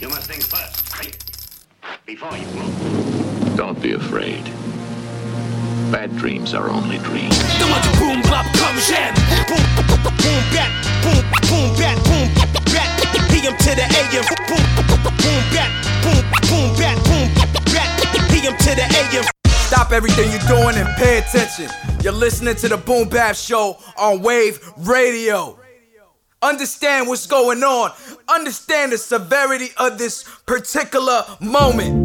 You must think first. Before you move. Don't be afraid. Bad dreams are only dreams. boom bop come jam. Boom boom bat boom boom bat boom bat. PM to the AM. Boom boom bat boom boom bat boom bat. PM to the AM. Stop everything you're doing and pay attention. You're listening to the Boom Bap Show on Wave Radio. Understand what's going on. Understand the severity of this particular moment.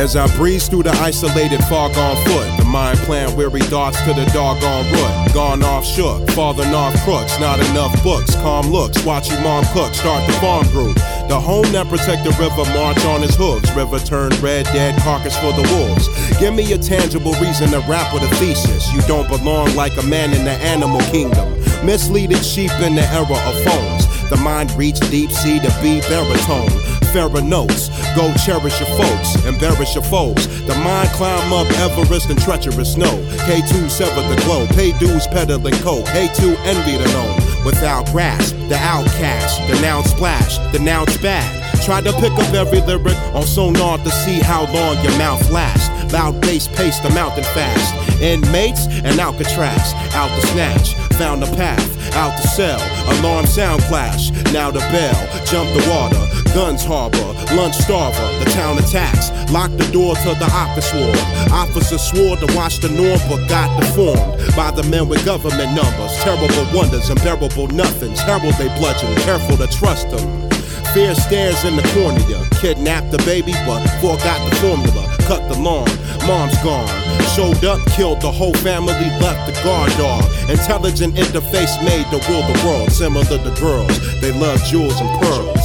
As I breeze through the isolated fog on foot, the mind plant weary thoughts to the doggone root. Gone off shook, falling off crooks, not enough books, calm looks, watch your mom cook, start the farm group. The home that protect the river march on his hooves. River turned red, dead carcass for the wolves. Give me a tangible reason to rap with a thesis. You don't belong like a man in the animal kingdom. Misleading sheep in the era of phones. The mind reached deep sea to be baritone. Pharaoh notes, go cherish your folks, embarrass your foes. The mind climb up Everest and treacherous snow. K2 sever the glow, pay dues peddling coke. K2 envy the known. Without grasp, the outcast, the noun splash, the noun's bad. Try to pick up every lyric on sonar to see how long your mouth lasts. Loud bass pace the mountain fast. Inmates and Alcatraz, out the snatch. Found the path, out the cell. Alarm sound clash. Now the bell, jump the water. Guns harbor, lunch starver. The town attacks. Lock the door to the office ward. Officers swore to watch the norm, but got deformed by the men with government numbers. Terrible wonders, unbearable nothings. Terrible they bludgeon, careful to trust them. Fear stares in the cornea. Kidnapped the baby, but forgot the formula. Cut the lawn, mom's gone. Showed up, killed the whole family, left the guard dog. Intelligent interface made to rule the world. Similar to girls, they love jewels and pearls.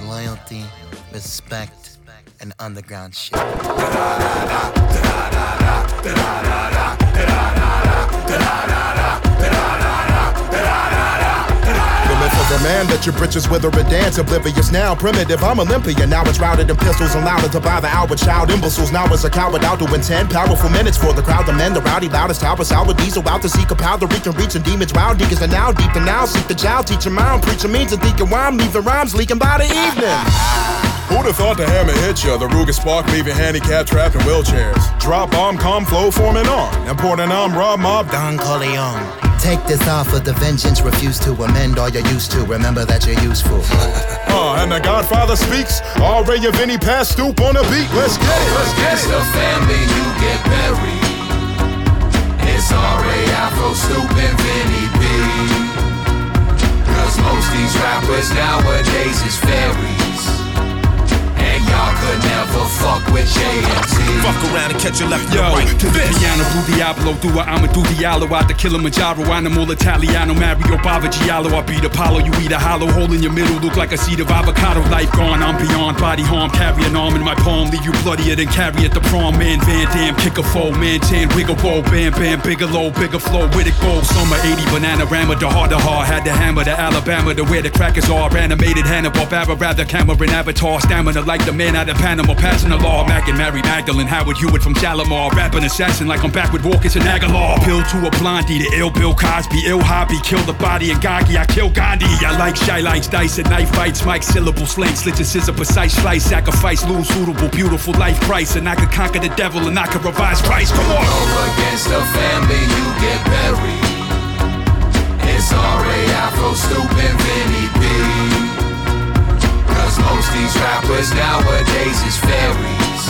Loyalty, respect, and underground shit. For the man that your britches wither and dance. Oblivious now primitive I'm Olympia now it's routed in pistols and louder to buy the hour child imbeciles. Now it's a coward out doing 10 powerful minutes for the crowd. The men the rowdy loudest tower sour diesel out to seek a powder reaching reaching demons. Round deacons and now deep and now. Seek the child teach him out preaching means and thinking rhyme. Leaving rhymes leaking by the evening Who'd have thought the hammer hit ya? The Ruger spark leaving handicapped trapped in wheelchairs. Drop bomb, calm flow forming on. Important I'm Rob Mob. Don Corleone. Take this offer, the vengeance refuse to amend all you're used to. Remember that you're useful. Uh, and the Godfather speaks. All Ray and Vinny pass stoop on the beat. Let's get it. Let's get It's it. the family you get buried. It's R.A. Afro, Stoupe, and Vinny B. Cause most these rappers nowadays is fairies. And y'all could never fuck with JMT. Fuck around and catch you left and Yo, right. to the Fist. piano, through Diablo, through a Amadou Diallo, out the Kilimanjaro, animal Italiano, Mario Bava Giallo, I beat Apollo, you eat a hollow hole in your middle, look like a seed of avocado, life gone, I'm beyond body harm, carry an arm in my palm, leave you bloodier than carry at the prom, man, Van Damme, kick a foe, man, tan, wiggle roll, bam, bam, bigger low, bigger flow, with it go, summer 80, Bananarama, the hard, the hard, had the hammer, the Alabama, the where the crackers are, animated Hannibal, Barbara, rather camera and avatar, stamina like the man out of Panama, passing the law, Mac and Mary Magdalene, Howard Hewett from Shalimar, rapping assassin like I'm back with Walkers and Aguilar, pill to a blondie, the ill Bill Cosby, ill hobby, kill the body and Gagi, I kill Gandhi, I like shy lights, dice and knife fights, Mike syllable, slang, slits and scissor, precise slice, sacrifice, lose suitable, beautiful life price, and I could conquer the devil and I could revise Christ, come on! Go against the family, you get buried. It's R.A. Afro, Stoupe, and Vinny B. Cause most these rappers nowadays is fairies.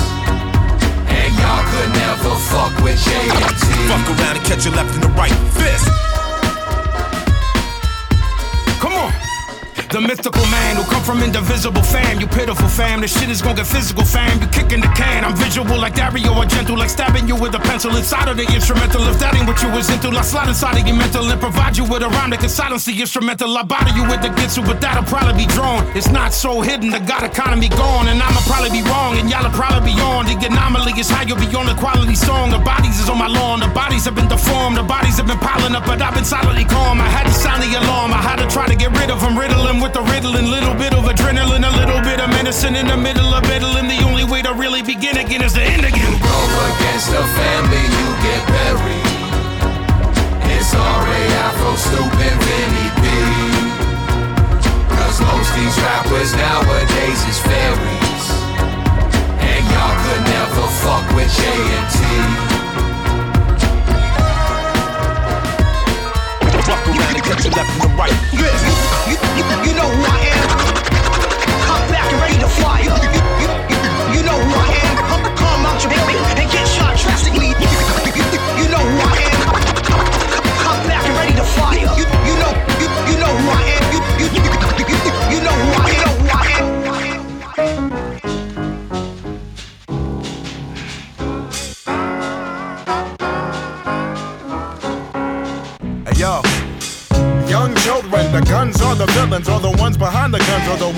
And y'all could never fuck with JMT. Fuck around and catch you left and the right. Fist. The mythical man who come from indivisible fam. You pitiful fam, this shit is gonna get physical fam. You kicking the can. I'm visual like Dario Argento, like stabbing you with a pencil inside of the instrumental. If that ain't what you was into, I slide inside of your mental and provide you with a rhyme that can silence the instrumental. I bother you with the gitsu, but that'll probably be drawn. It's not so hidden, the God economy gone, and I'ma probably be wrong, and y'all'll probably be on. The anomaly is how you'll be on the quality song. The bodies is on my lawn, the bodies have been deformed, the bodies have been piling up, but I've been silently calm. I had to sound the alarm, I had to try to get rid riddling, little bit of adrenaline, a little bit of medicine in the middle of meddling. The only way to really begin again is to end again. You go against the family, you get buried. It's R.A. Afro, stupid Vinny B. Cause most these rappers nowadays is fairies. And y'all could never fuck with J&T. Fuck around and catch you left and the right. You, you, you, you know who I am. Come back and ready to. You, you, you, you know who I am. Come, come out your baby and get shot drastically.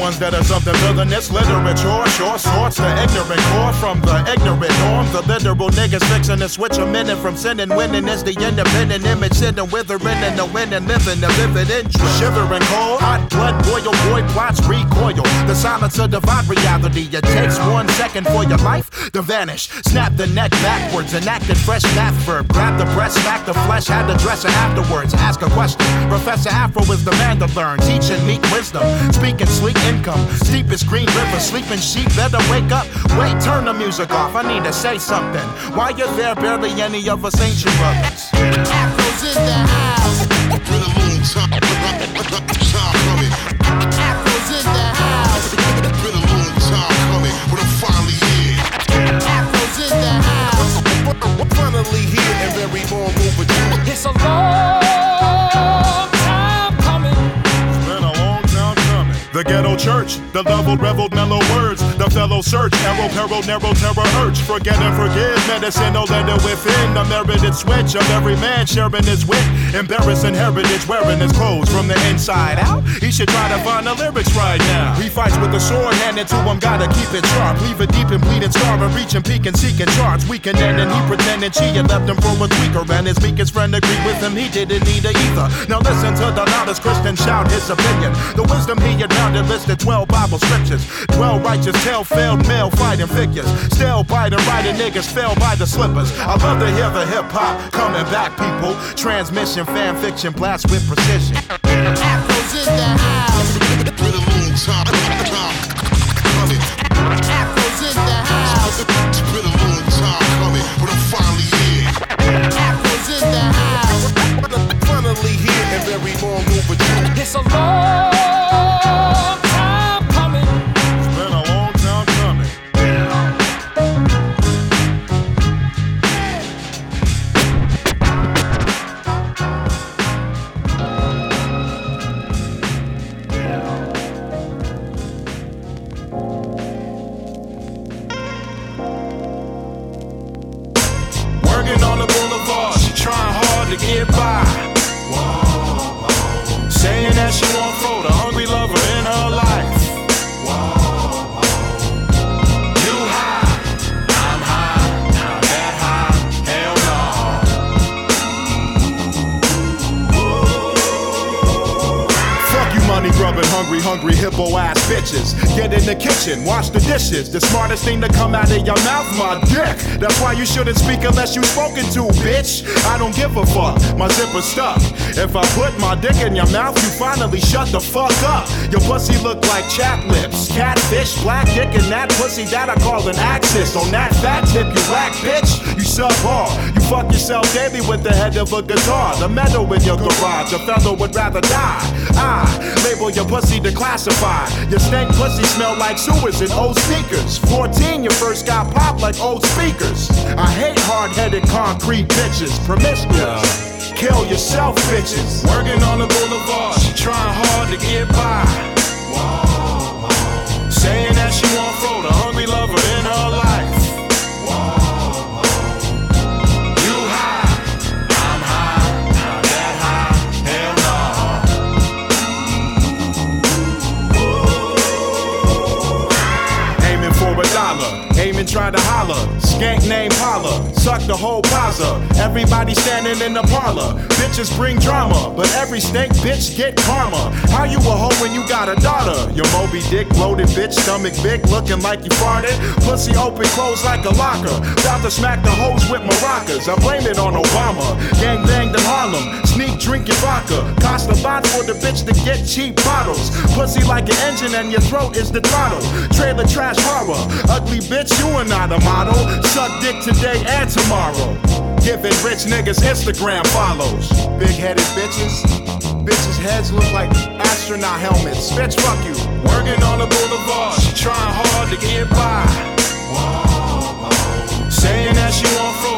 Ones that are something villainous. Literature, short sorts, the ignorant core from the ignorant norm. The literal niggas fixing to switch a minute from sinning. Winning is the independent image, sitting withering in the wind and living the vivid interest. Shivering cold, hot blood boil, boy plots recoil. The silence of divide reality. It takes one second for your life to vanish. Snap the neck backwards, enacted fresh math verb. Grab the breast, smack the flesh, had to dress afterwards. Ask a question. Professor Afro is the man to learn, teaching meek wisdom, speaking sleek income. Steepest green river, sleeping sheep, better wake up. Wait, turn the music off. I need to say something. While you're there, barely any of us ain't your brothers. Afro's in the house. Search, arrow, peril, narrow, terror, urge. Forget and forgive, medicine, no letter within. The merited switch of every man sharing his wit. Embarrassing heritage, wearing his clothes from the inside out. He should try to find the lyrics right now. He fights with the sword handed to him, gotta keep it sharp. Leave it deep and bleeding, starving, reaching, peaking, seeking charts. Weekend and he pretending she had left him for a tweaker. And his meekest friend agreed with him, he didn't need her either. Now listen to the loudest Christian shout his opinion. The wisdom he had mounted listed 12 Bible scriptures. 12 righteous, tell failed male fighting figures. Still biting, writing niggas fell by the slippers. I love to hear the hip hop coming back, people. Transmission, fan fiction, blast with precision. Afro's in the house. Been a long time, time coming. Afro's in the house. It's been a long time coming, but I'm finally here. Afro's in the house. Finally here and very long overdue. It's a long that hungry, hungry, hippo ass bitches. Get in the kitchen, wash the dishes. The smartest thing to come out of your mouth, my dick. That's why you shouldn't speak unless you spoken to, bitch. I don't give a fuck, my zipper's stuck. If I put my dick in your mouth, you finally shut the fuck up. Your pussy look like chat lips, catfish, black dick, and that pussy that I call an axis. On that fat tip, you whack bitch. You subpar. You fuck yourself daily with the head of a guitar. The metal in your garage, a fellow would rather die. I label your pussy to classify. Your stank pussy smell like sewers and old sneakers. 14, your first got popped like old speakers. I hate hard headed concrete bitches, promiscuous. Kill yourself, bitches. Working on the boulevard, she trying hard to get by. Whoa, whoa. Saying that she want flow, the hungry lover try to holler. Skank name Holla, suck the whole plaza. Everybody standing in the parlor. Bitches bring drama, but every snake bitch get karma. How you a hoe when you got a daughter? Your Moby Dick, loaded bitch, stomach big, looking like you farted. Pussy open, closed like a locker. About to smack the hoes with maracas. I blame it on Obama. Gang banged in Harlem, sneak drinking vodka. Cost a lot for the bitch to get cheap bottles. Pussy like an engine and your throat is the throttle. Trailer trash horror. Ugly bitch, you are not a model. Suck dick today and tomorrow. Giving rich niggas Instagram follows. Big headed bitches. Bitches' heads look like astronaut helmets. Bitch, fuck you. Working on the boulevard, trying hard to get by. Saying that she want throw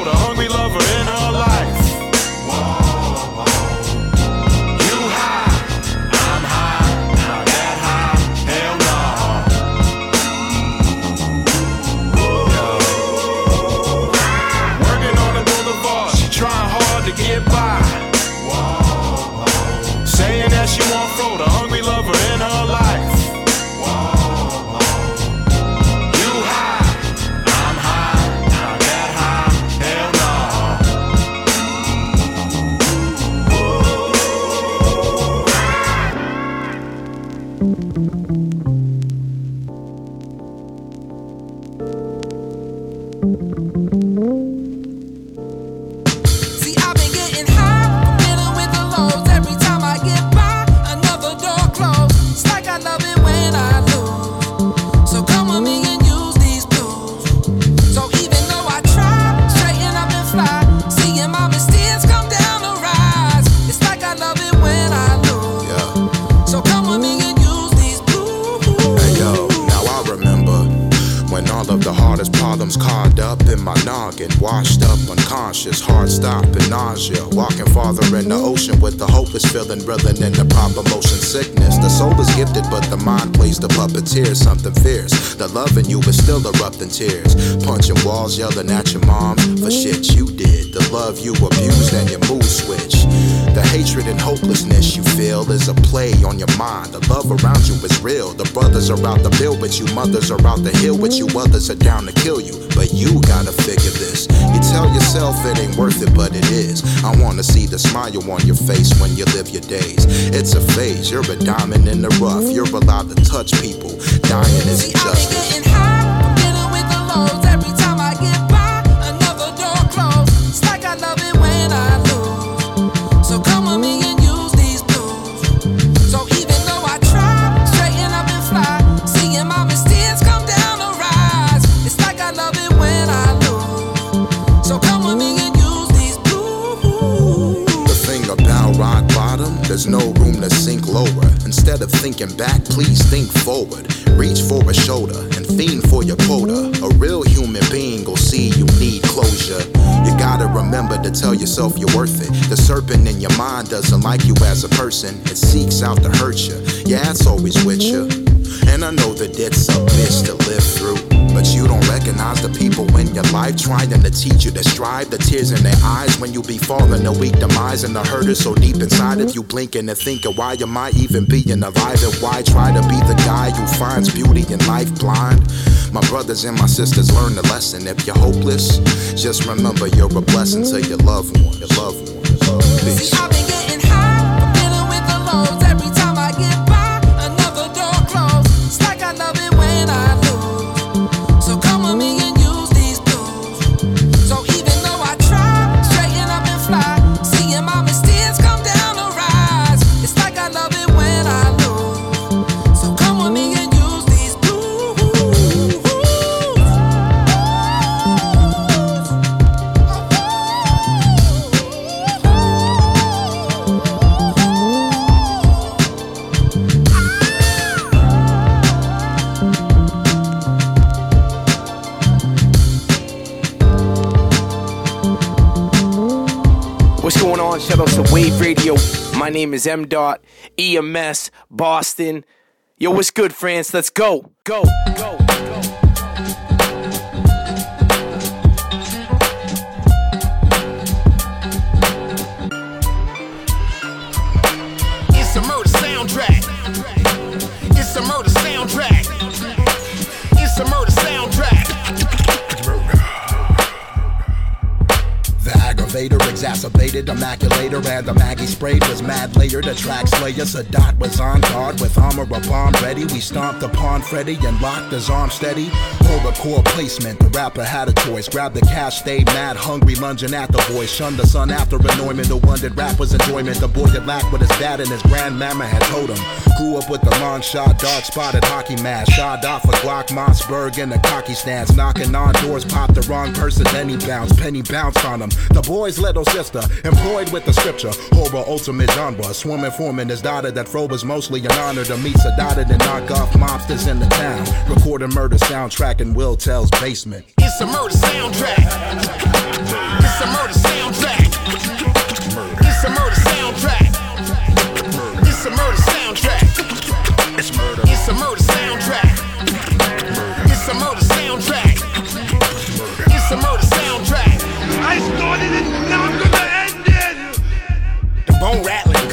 noggin, washed up, unconscious, heart stop and nausea. Walking farther in the ocean with the hopeless feeling, reeling in the proper motion sickness. The soul is gifted, but the mind plays the puppeteer, something fierce. The love in you is still erupting tears. Punching walls, yelling at your mom for shit you did. The love you abused and your mood switch. The hatred and hopelessness you feel is a play on your mind. The love around you is real. The brothers are out to build with you, mothers are out to heal with you, others are down to kill you. But you gotta figure this. You tell yourself it ain't worth it, but it is. I wanna see the smile on your face when you live your days. It's a phase, you're a diamond in the rough. You're allowed to touch people. Dying is justice. Getting high, dealing with the lows. Every time no room to sink lower. Instead of thinking back, please think forward. Reach for a shoulder and fiend for your quota. A real human being will see you need closure. You gotta remember to tell yourself you're worth it. The serpent in your mind doesn't like you as a person, it seeks out to hurt you. Yeah, it's always with you. And I know that it's a bitch to live through. But you don't recognize the people in your life trying to teach you to strive. The tears in their eyes when you be falling, the weak demise, and the hurt is so deep inside of you. Blinking and thinking, why am I even being alive? And why try to be the guy who finds beauty in life blind? My brothers and my sisters learn the lesson. If you're hopeless, just remember you're a blessing to your loved one. Your loved one. Name is M. Dot EMS Boston. Yo, what's good, France? Let's go. Go. Go. Elevator, exacerbated, immaculator, and the Maggie sprayed was mad layer. The track slayer, Sadat was on guard with armor, a bomb ready. We stomped upon Freddy and locked his arm steady. Pulled the core placement, the rapper had a choice. Grabbed the cash, stayed mad, hungry, lunging at the boy. Shunned the sun after annoyment, the one that rap was enjoyment. The boy that lacked what his dad and his grandmama had told him. Grew up with the long shot, dark spotted hockey mask. Shot off a Glock, Mossberg, and the cocky stance. Knocking on doors, popped the wrong person, then he bounced. Penny bounced on him. The boy's little sister, employed with the scripture. Horror ultimate genre. Swimming foreman is daughter that fro was mostly an honor to meet Sedated and knock off mobsters in the town. Recording murder soundtrack in Will Tell's basement. It's a murder soundtrack. It's a murder soundtrack. It's a murder soundtrack. It's a murder soundtrack. It's murder. It's a murder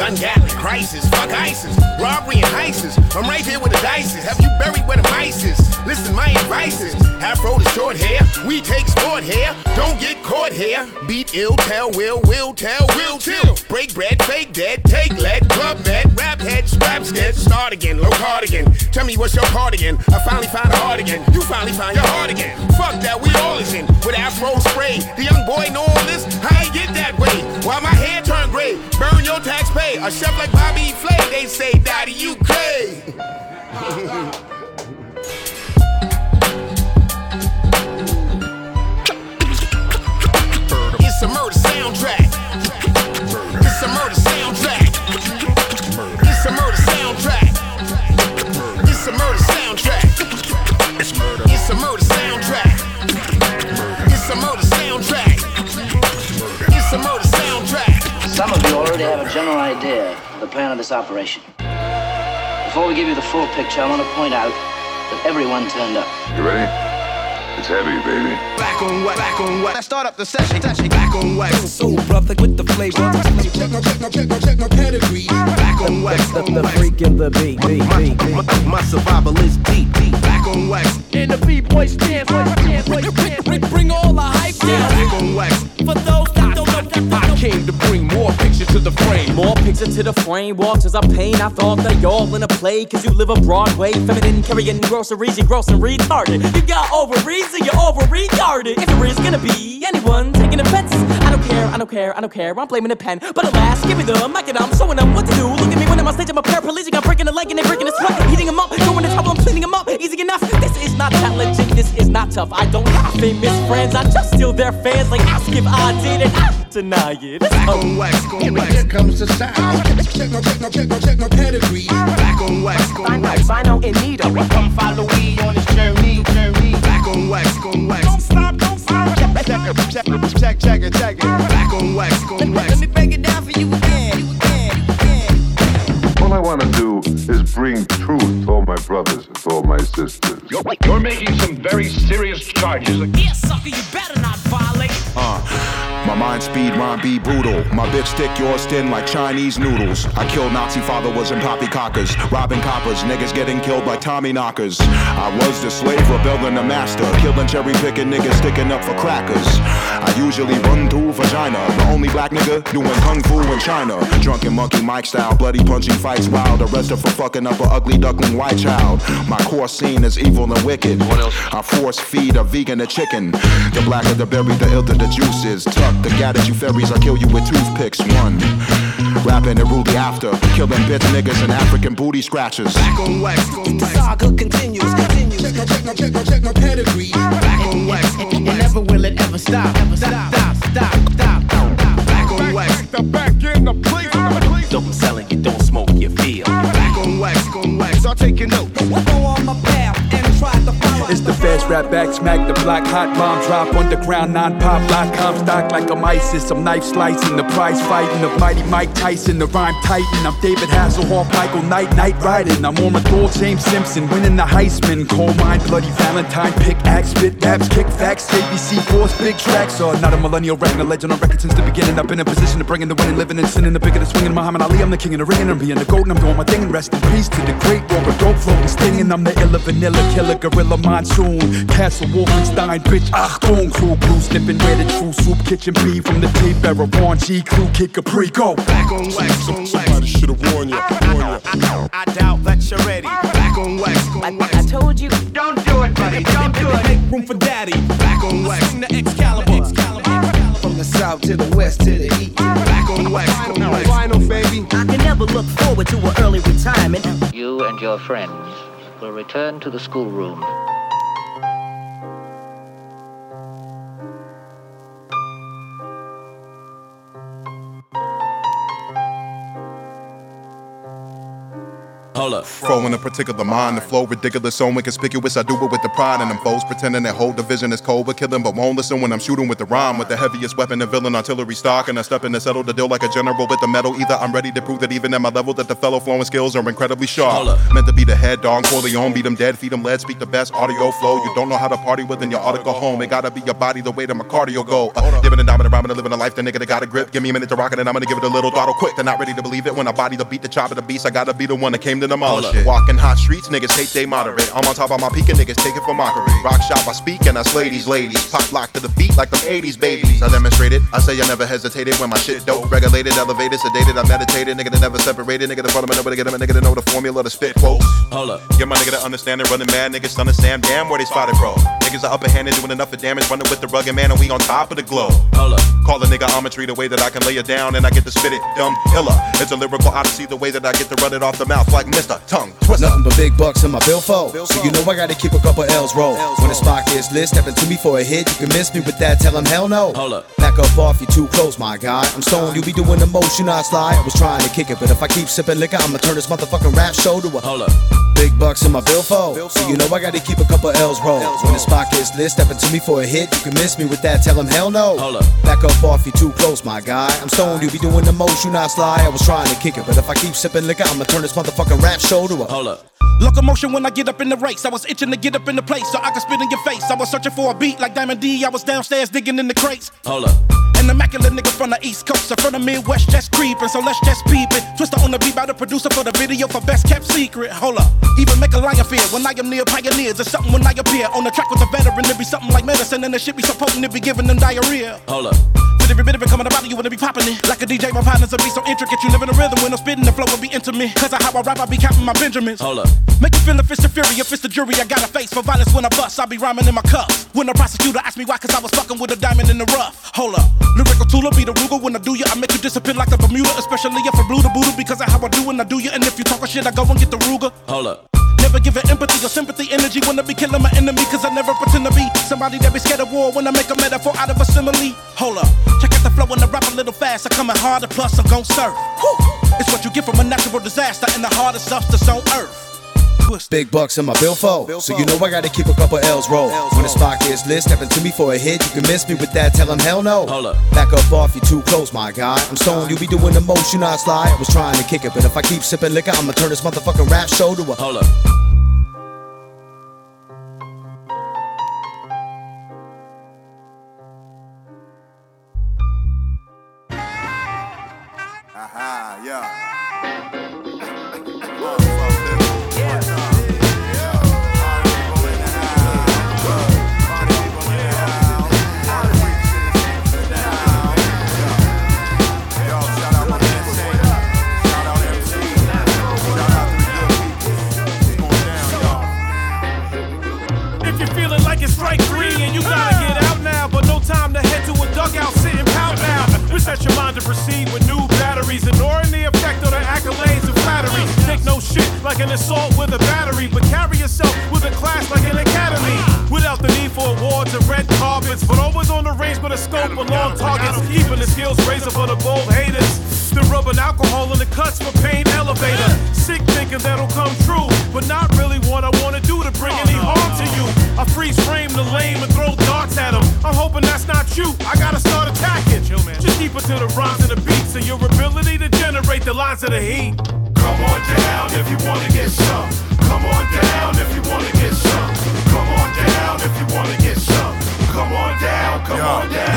gun gatling, crisis, fuck ISIS, robbery and heists. I'm right here with the dices. Have you buried where the mice is? Listen, my advice is afro to short hair. We take sport hair. Don't get caught here. Beat ill, tell, will, will, tell, will, chill. Break bread, fake dead, take lead, club med, rap head, scrap dead, start again, low cardigan. Tell me what's your cardigan? I finally found a heart again. You finally found your heart again. Fuck that, we all is in with afro spray. The young boy know all this. I ain't get that way. Why my hair turn gray? Burn your tax pay. A chef like Bobby Flay, they say, Daddy, you cray. It's a murder soundtrack. It's a murder soundtrack. Some of you already have a general idea of the plan of this operation. Before we give you the full picture, I want to point out that everyone turned up. You ready? It's heavy, baby. Back on wax, back on wax. Let's start up the session. session. Back on wax. Soul brother with the flavor. Check my, check my, check my, check my pedigree. Back on wax. The, the, the freak in the beat, beat, beat, beat. My, my survival is deep, deep. Back on wax. And the B-boys dance, boys dance, boys dance. Bring, bring all the hype down. Back on wax. For those that don't know, that don't know. I came to bring more picture to the frame. More picture to the frame, walks as I paint. I thought that y'all in a play, cause you live a Broadway. Feminine, carrying groceries, you gross and retarded. You got ovaries, and you're over retarded. If there is gonna be anyone taking offense, don't care, I don't care, I don't care. I'm blaming the pen. But alas, give me the mic and I'm showing them what to do. Look at me when I'm on stage, I'm a paraplegic. I'm breaking a leg and they're breaking a sweat. Heating them up, going to trouble, I'm cleaning them up. Easy enough. This is not challenging, this is not tough. I don't have famous friends, I just steal their fans. Like ask if I did and I deny it. It's Back on wax, on wax. Here comes the sound. Check my, check my, check my, check my pedigree. Back on wax, on wax. Albino and Nita. Come follow me on this journey, journey. Back on wax, on wax. Don't stop, don't stop. Check, check, check, check, check it, check it. Back on wax, on wax. Let me break it down for you again, you again, you again. All I want to do is bring truth to all my brothers and to all my sisters. You're making some very serious charges. Yeah, sucker, you better not violate. Uh, my mind speed, rhyme be brutal. My bitch thick, yours thin like Chinese noodles. I killed Nazi followers and poppycockers, robbing coppers, niggas getting killed by Tommy knockers. I was the slave, rebelling the master, killing cherry picking niggas, sticking up for crackers. I usually run through vagina, the only black nigga doing kung fu in China. Drunken monkey Mike style, bloody punching fights wild, arrested for fucking up a ugly duckling white child. My core scene is evil and wicked. What else? I force feed a vegan a chicken. The blacker the berry, the ilter the juice is. Tuck the gat at you fairies, I kill you with toothpicks. One. Rapping and rule the after. Killing bitch niggas and African booty scratchers. Back on wax, on The wax. saga continues, continues. Check my, check my, check my, check my pedigree. Back on wax, on And never will it ever stop, ever stop, stop, stop, stop, stop. Back on wax. The back in the place. Dope selling, you don't smoke, you feel. Back on wax, on wax. Start taking notes. Go on my path and try to follow. It's the feds rap back, smack the block, hot bomb drop, underground, non pop, lock, com stock like I'm ISIS. I'm knife slicing, the prize fighting, the mighty Mike Tyson, the rhyme titan. I'm David Hasselhoff, Michael Knight, night riding. I'm on my gold, James Simpson, winning the Heisman. Coal mine, bloody Valentine, pick axe, spit raps, kick facts, ABC force, big tracks. Uh, not a millennial rapping a legend on record since the beginning. I've been in position to bring in the winning, living and sinning, the bigger the swinging. Muhammad Ali, I'm the king of the ring, I'm being the and I'm doing my thing. And rest in peace to the great Robert Dope floating king and I'm the illa vanilla killer gorilla monsoon. Castle Wolfenstein, bitch, Achtung. Crew blue sniffing where the true soup kitchen be from the tape era. Ron G crew kick Capri go. Back on wax, on wax. Somebody should have warned you. Warned you. I doubt that you're ready. Back on wax, on wax. I told you. Don't do it, buddy. Don't do it. Make room for daddy. Back on wax. Swing the Excalibur. From the south to the west to the east. Back on wax, on wax. Vinyl, baby. I can never look forward to an early retirement. You and your friends will return to the schoolroom. Hold up. Flow in a particular mind, the flow ridiculous, so inconspicuous. I do it with the pride, and them foes pretending that whole division is cold, but killing, but won't listen when I'm shooting with the rhyme, with the heaviest weapon and villain artillery stock, and I step in to settle the deal like a general with the metal. Either I'm ready to prove that even at my level, that the fellow flowing skills are incredibly sharp. Meant to be the head, Don Corleone, beat them dead, feed them lead, speak the best audio flow. You don't know how to party with, then you ought to go home. It gotta be your body the way that my cardio go. Uh, giving and dominant, rhyming, and living a life, the nigga that got a grip. Give me a minute to rock it, and I'm gonna give it a little throttle quick. They're not ready to believe it when I body the beat, the chop of the beast. I gotta be the one that came to oh, demolish it. Walking hot streets, niggas hate they moderate. I'm on top of my peak and niggas take it for mockery. Rock shop, I speak and I slay these ladies. Pop lock to the beat like them 80s babies. I demonstrated, I say I never hesitated when my shit dope. Regulated, elevated, sedated, I meditated. Nigga that never separated. Nigga that front of me, nobody get him. A nigga that know the formula to spit quotes. Hold up. Get my nigga to understand it, running mad. Niggas stunning Sam, damn where they spotted, bro. Niggas are upper handed, doing enough of damage. Running with the rugged man, and we on top of the globe. Hold up. Call a nigga geometry the way that I can lay it down and I get to spit it. Dumb killer. It's a lyrical odyssey the way that I get to run it off the mouth like Mr. Tongue Twister. Nothing but big bucks in my billfold. So you know I gotta keep a couple L's roll. When the spot gets lit, stepping to me for a hit. You can miss me with that, tell him hell no. Hold up. Back up off, you too close, my guy. I'm stoned, you be doing the most, you not slide. I was trying to kick it, but if I keep sipping liquor, I'ma turn this motherfucking rap show to a Hold up. big bucks in my billfold. So you know I gotta keep a couple L's roll. When the spot gets lit, stepping to me for a hit. You can miss me with that, tell him hell no. Hold up. Back up off, you too close, my guy. I'm stoned, you be doing the most, you not slide. I was trying to kick it, but if I keep sipping liquor, I'ma turn this motherfucking rap show to a Hold up. Locomotion when I get up in the race. I was itching to get up in the place so I could spit in your face. I was searching for a beat like Diamond D. I was downstairs digging in the crates. Hold up. An immaculate nigga from the East Coast, in front of Midwest, just creeping. So let's just peep it. Twista on the beat by the producer for the video for best kept secret. Hold up. Even make a lion fear when I am near pioneers. It's something when I appear on the track with a veteran. It be something like medicine, and the shit be so potent, it be giving them diarrhea. Hold up. With every bit of it coming about you wanna be popping it. Like a DJ, my partners will be so intricate. You live in a rhythm when I'm spitting, the flow will be intimate. Cause of how I rap, I be counting my Benjamins. Hold up. Make you feel if it's the fury, if it's the jury, I got a face for violence when I bust. I be rhyming in my cups. When the prosecutor asked me why, cause I was fucking with a diamond in the rough. Hold up. Lyrical tool be the Ruger when I do ya. I make you disappear like the Bermuda, especially if I blew the Buddha because of how I do when I do ya. And if you talking shit, I go and get the Ruger. Hold up. Never giving empathy or sympathy, energy when I be killing my enemy. Cause I never pretend to be somebody that be scared of war when I make a metaphor out of a simile. Hold up, check out the flow when I rap a little fast. I coming harder, plus I'm gon' serve. Whew. It's what you get from a natural disaster and the hardest substance on earth. Big bucks in my billfold. So you know I gotta keep a couple L's roll. When the spot gets lit, stepping to me for a hit. You can miss me with that, tell him hell no. Hold up. Back up off, you too close, my guy. I'm stoned, you be doing the most, you not slide. I was trying to kick it, but if I keep sipping liquor, I'ma turn this motherfucking rap show to a Hold up. Aha, yeah. Reset your mind to proceed with new batteries, ignoring the effect of the accolades and flattery. Take no shit like an assault with a battery, but carry yourself with a class like an academy. Without the need for awards and red carpets, but always on the range with a scope of long targets. Keeping the skills razor for the bold haters. The rubbing alcohol in the cuts for pain elevator. Sick thinking that'll come true, but not really what I wanna do to bring any harm to you. I freeze frame the lame and throw darts at them. I'm hoping that's not you. I gotta attacking. It to the rhymes and the beats and your ability to generate the lines of the heat. Come on down if you wanna get some. Come on down if you wanna get some. Come on down if you wanna get some. Come on down, come on down.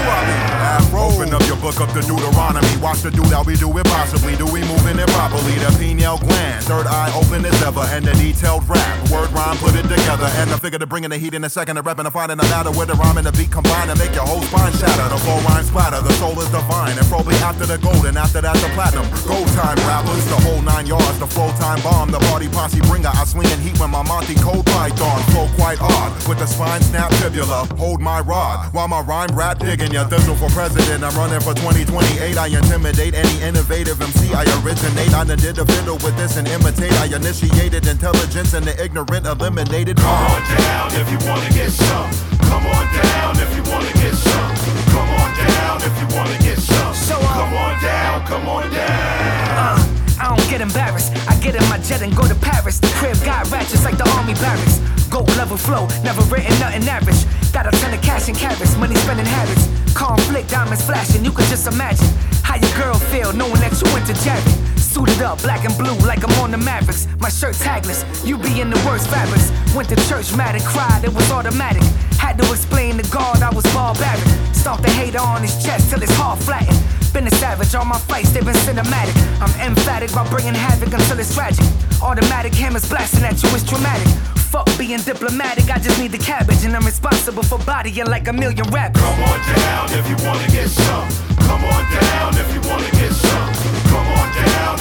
Open up your book up the Deuteronomy. Watch the dude how we do it possibly? Do we move moving it properly? The pineal gland, third eye open as ever, and the detailed rap. Word rhyme, put it together, and the figure to bringing the heat in a second, the and the finding the matter with the rhyme and the beat combine to make your whole spine shatter. The flow rhyme splatter, the soul is divine, and probably after the gold, and after that the platinum. Gold time rappers, the whole nine yards, the flow time bomb, the party posse bringer. I swing in heat when my Monty cold python flow quite odd with the spine snap fibula. Hold my rod while my rhyme rap digging ya. Thistle for president, I'm running for 2028. I intimidate any innovative MC. I originate. I did a fiddle with this and imitate. I initiated intelligence and the ignorant eliminated. Come on down if you wanna get some. Come on down if you wanna get some. Come on down if you wanna get some. Come on down, come on down. Uh, I don't get embarrassed. I get in my jet and go to Paris. The crib got ratchets like the army barracks. Gold level flow, never written nothing average. Got a ton of cash and carats, money spending habits. Conflict, diamonds flashing, you can just imagine how your girl feel knowing that you went to Jared. Suited up, black and blue, like I'm on the Mavericks. My shirt tagless, you be in the worst fabrics. Went to church mad and cried, it was automatic. Had to explain to God I was barbaric. Stomp the hater on his chest till his heart flattened. Been a savage, all my fights, they've been cinematic. I'm emphatic by bringing havoc until it's tragic. Automatic hammers blasting at you, it's dramatic. Fuck being diplomatic, I just need the cabbage, and I'm responsible for bodying like a million rappers. Come on down if you wanna get some. Come on down if you wanna get some.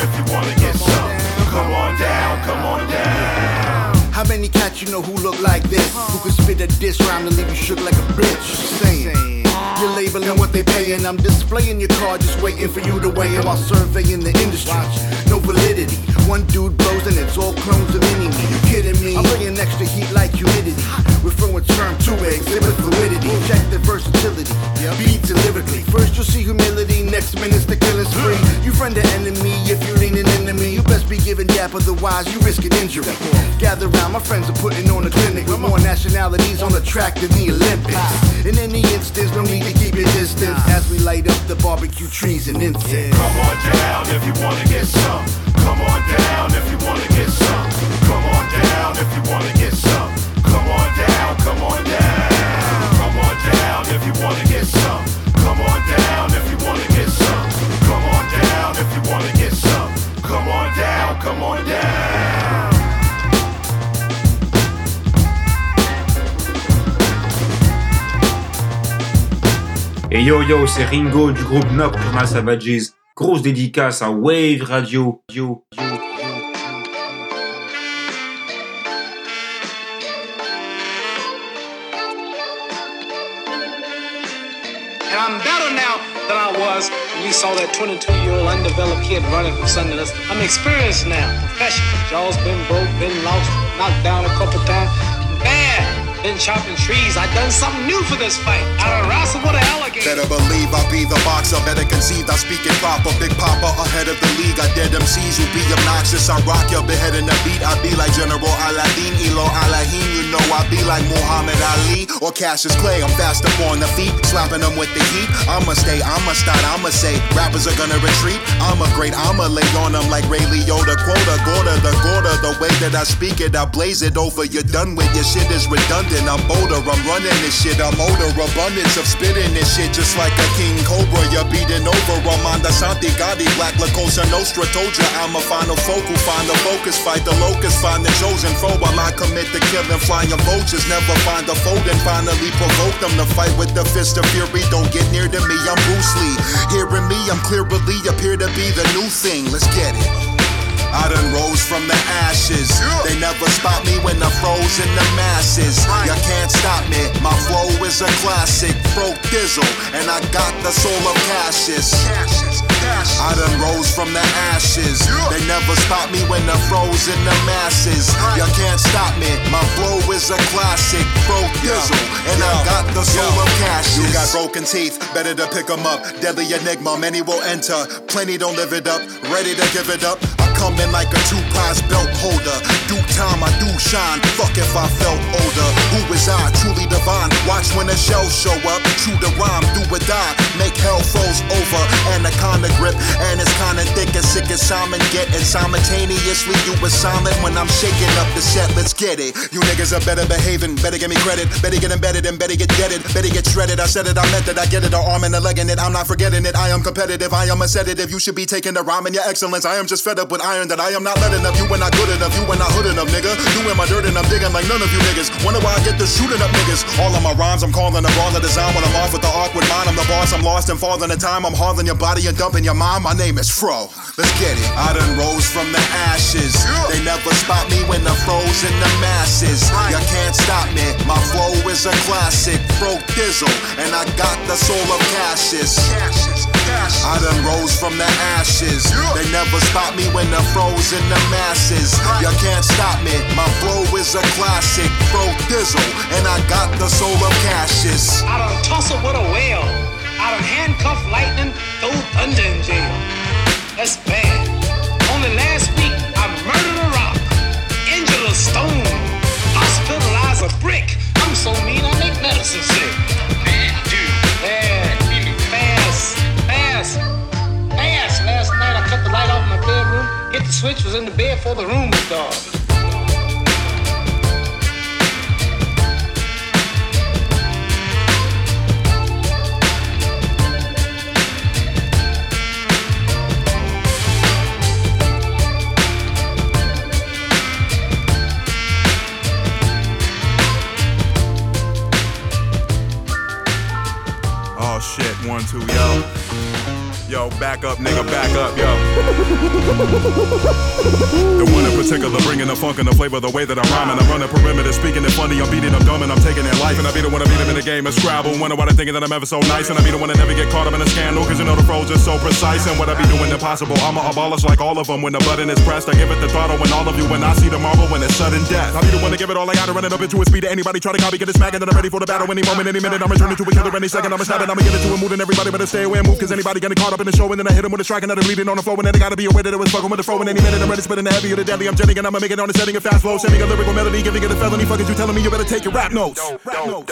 If you wanna get some. Come on down, come on down. How many cats you know who look like this? Who can spit a diss rhyme and leave you shook like a bitch? Saying. You're labeling what they paying. I'm displaying your card, just waiting for you to weigh in while surveying the industry. No validity. One dude blows and it's all clones of me. You kidding me? I'm bringing extra heat like humidity. Referring term to exhibit fluidity. Check the versatility. Beats and lyrically. First you'll see humility, next minute's the killing spree. You friend the enemy if you're leaning into me. You best be giving gap, otherwise you risk an injury. Gather round, my friends are putting on a clinic with more nationalities on the track than the Olympics. In any instance, no need to keep your distance as we light up the barbecue trees and incense. Come on down if you wanna get some. Come on down if you wanna get some. Come on down if you wanna get some. Come on down, come on down. Come on down if you wanna get some. Come on down if you wanna get some. Come on down if you wanna get some. Come on down, come on down. Et yo yo, c'est Ringo du groupe Nocturnal Savages. Grosse dédicace à Wave Radio. Yo, yo. And I'm better now than I was when you saw that 22 year old undeveloped kid running from Sundance. I'm experienced now, professional. Jaw's been broke, been lost, knocked down a couple times. Bad. Been chopping trees. I done something new for this fight. I done wrestled with an alligator. Better believe I'll be the boxer, better conceived, I speak it proper. Big Papa ahead of the league. I dead MCs who be obnoxious. I rock your beheading the beat. I be like General Aladdin, Elo Alahin. You know I be like Muhammad Ali or Cassius Clay. I'm fast up on the feet, slapping them with the heat. I'ma stay, I'ma start, I'ma say. Rappers are gonna retreat. I'm a great, I'ma lay on them like Ray Liotta. Quota, Gorda, the Gorda. The way that I speak it, I blaze it over. You're done with your shit is redundant. I'm bolder, I'm running this shit. I'm older, abundance of spitting this shit just like a king cobra. You're beating over Ramanda Santi Gotti, Black La Cosa Nostra. Told ya I'm a final focal, find the focus, fight the locust, find the chosen foe. While I commit the killing, flying vultures. Never find the fold and finally provoke them to fight with the fist of fury. Don't get near to me, I'm Bruce Lee. Hearing me, I'm clearly appear to be the new thing. Let's get it. I done rose from the ashes. They never stop me when I froze in the masses. You can't stop me. My flow is a classic. Broke Dizzle, and I got the soul of Cassius. I done rose from the ashes. They never stop me when I froze in the masses. You can't stop me. My flow is a classic. Broke Dizzle, and I got the soul of Cassius. You got broken teeth, better to pick 'em up. Deadly enigma, many will enter. Plenty don't live it up. Ready to give it up. I come in like a two prize belt holder. Do time, I do shine. Fuck if I felt older. Who is I? Truly divine. Watch when the shells show up. True to rhyme, do or die. Make hell froze over. Anaconda grip. And it's kinda thick and sick as Simon get. And simultaneously you was silent when I'm shaking up the set. Let's get it. You niggas are better behaving. Better give me credit. Better get embedded and better get deaded. Better get shredded. I said it, I meant it. I get it. The arm and the leg in it. I'm not forgetting it. I am competitive. I am a sedative. You should be taking the rhyme and your excellence. I am just fed up with iron that I am not letting up. You were not good enough. You were not hood enough, nigga. Doing my dirt and I'm digging like none of you niggas. Wonder why I get the shooting up niggas. All of my rhymes, I'm calling raw the design when I'm off with the awkward mind. I'm the boss. I'm lost and falling in time. I'm hauling your body and dumping your mind. My name is Fro. Let's get it. I done rose from the ashes. They never spot me when the froze in the masses. You can't stop me. My flow is a classic. Fro Dizzle. And I got the soul of Cassius. I done rose from the ashes. They never stop me when the froze in the masses. You can't stop me. My flow is a classic. Fro Dizzle. And I got the soul of Cassius. I done tussle with a whale. I done handcuff lightning, throw thunder in jail. That's bad. Only last week, I murdered a rock, injured a stone, hospitalized a brick. I'm so mean, I make medicine sick. Dude, bad, fast, fast, fast. Last night, I cut the light off in my bedroom, hit the switch, was in the bed before the room was dark. Shit, one, two, yo. Yo, back up, nigga, back up, yo. The one particular bringing the funk and the flavor, the way that I'm rhyming. I'm running perimeter, speaking it funny. I'm beating them dumb and I'm taking their life. And I be the one to beat them in the game of Scrabble. Wonder why they thinking that I'm ever so nice. And I be the one to never get caught up in a scandal. Cause you know the pros are so precise. And what I be doing impossible. I'ma abolish like all of them. When the button is pressed, I give it the throttle. When all of you, when I see the marble, when it's sudden death. I be the one to give it all I got to run it up into a speed. Anybody try to copy, get it smacking. And then I'm ready for the battle. Any moment, any minute, I'm returning to a killer. Any second, I'm a stabbing. I'ma get into a mood and everybody better stay away and move. Cause anybody getting caught up in the show. And then I hit him with a strike and I'm bleeding on the floor. And then I gotta be aware that it was fucking with the flow. And any minute, I'm ready spitting the heavy or the deadly. I'm jetting and I'ma make it on the setting of fast flow. Sending a lyrical melody, giving it a felony. Fuckers, you telling me you better take your rap notes. Rap notes.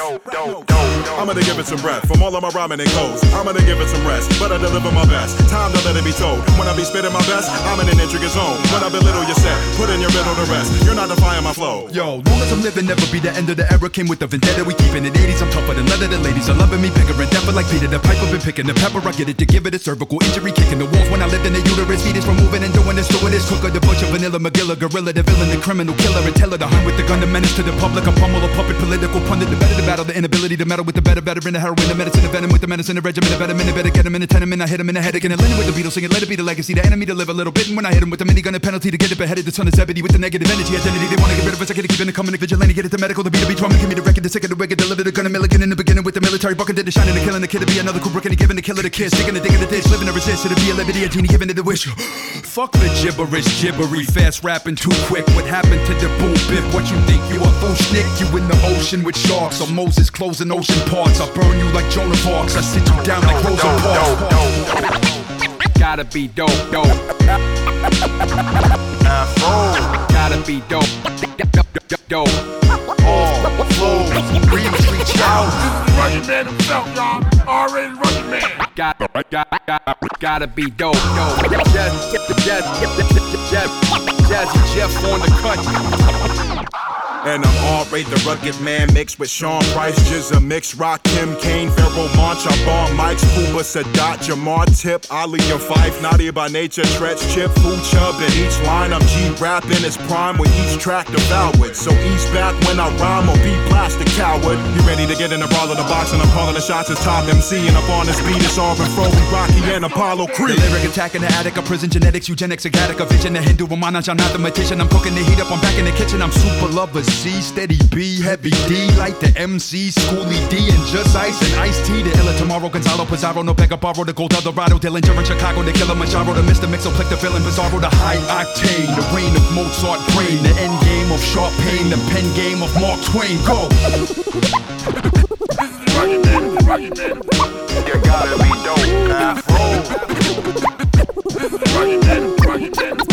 I'm gonna give it some breath from all of my rhyming and goes. I'm gonna give it some rest, but I deliver my best. Time to let it be told. When I be spitting my best, I'm in an intricate zone. When I belittle your set, put in your middle to rest. You're not defying my flow. Yo, long as I'm living, never be the end of the era. Came with the vendetta, we keeping it 80s. I'm tougher than leather. The ladies are loving me, bigger and deeper like Peter. The pipe I've been picking the pepper. I get it to give it a cervical injury, kicking the walls when I lived in the uterus. Fetus from moving and doing this, doing this. Cooker, the butcher, vanilla, McGilla, gorilla, the villain, the criminal killer, and teller, the hunt with the gun, the menace to the public. A pummel, a puppet, political pundit, the better, the battle, the inability to meddle with the better, better in the heroin, the medicine, the venom with the medicine, the regimen, the better minute, better get him in the tenement. I hit him in the head again, and Lennon with the Beatles singing, let it be the legacy, the enemy to live a little bit. And when I hit him with the minigun, a penalty to get it beheaded, the son of Zebedee with the negative energy, identity. They wanna get rid of us, I gotta keep in the coming, vigilante, get it to medical, the beat, the beat, drum, give me the record, the sick of the wicked, deliver the gun, a milligan in the beginning with the military, bucking did the shining, the killing, the kid to be another Kubrick, and giving the killer the kiss, digging the dick digging the dish, living the resist, to be a liberty, a genie, giving it the wish. Fuck the gibberish, gibbery, fast rapping too quick. What happened to the boom bip? What you think you a fool snick? You in the ocean with sharks, or Moses closing ocean parts. I burn you like Jonah Parks. I sit you down like Rosa Parks. Gotta be dope, dope. Gotta be dope, dope, dope. All flows, dreams reach out. Rugged man himself, y'all. Already rugged man. Got, got, got, gotta be dope, dope. Just, just, just, just, just Jeff on the cut. And I'm R.A., the rugged man mixed with Sean Price, Jizza Mix, Rock, Kim Kane, Pharoahe Monch, I bomb Mike's, Kuba, Sadat, Jamar, Tip, Ali and Fife, Naughty by nature, Treach, Chip, Food Chub, in each line I'm G rapping it's prime with each track devoured. So ease back when I rhyme or be plastic coward. You ready to get in the brawl of the box and I'm calling the shots as top MC and up on this beat it's all and Fro, Rocky and Apollo Creed. The lyric attack in the attic, a prison genetics, eugenics, a gaddic, a vision, a Hindu, a manaj, I'm not the magician. I'm cooking the heat up, I'm back in the kitchen, I'm super lover C, steady B, heavy D, like the MC, Schooly D, and Just-Ice and Ice-T. The illa tomorrow, Gonzalo Pizarro, no Pega Barro, the Gold Eldorado, Dillinger in Chicago, the Killer Machado, the Mr. Mixo, Plick the villain, Bizarro, the high octane, the reign of Mozart brain, the end game of Sharp Pain, the pen game of Mark Twain. Go! Rugged man, rugged man. You gotta be dope, Afro. Rugged man, rugged man.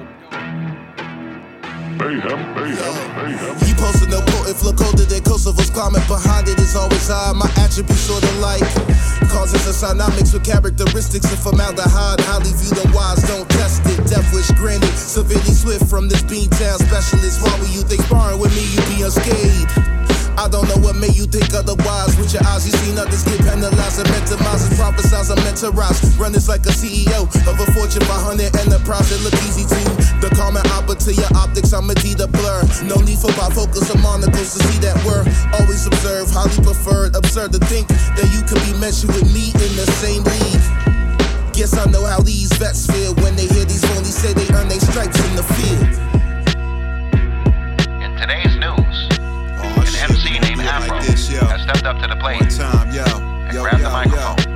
Mayhem, mayhem, mayhem. You posted no potent flow colder than Kosovo's climate behind it is always high. My attributes sorta like causes and dynamics with characteristics of formaldehyde. Highly viewed and wise, don't test it. Death wish granted. Severely swift from this Beantown specialist. Why would you think sparring with me you be unscathed? I don't know what made you think otherwise. With your eyes, you seen others get penalized and minimized and prophesize and mentorize. Run this like a CEO of a Fortune 500 enterprise. It look easy to you. the common opera to your optics. I'm a D to blur. No need for bifocals or monocles to see that we're always observe, highly preferred. Absurd to think that you could be mentioned with me in the same league. Guess I know how these vets feel when they hear these only say they earn their stripes in the field. In today's news, MC named Afro has stepped up to the plate. Time, yo, and grabbed the microphone.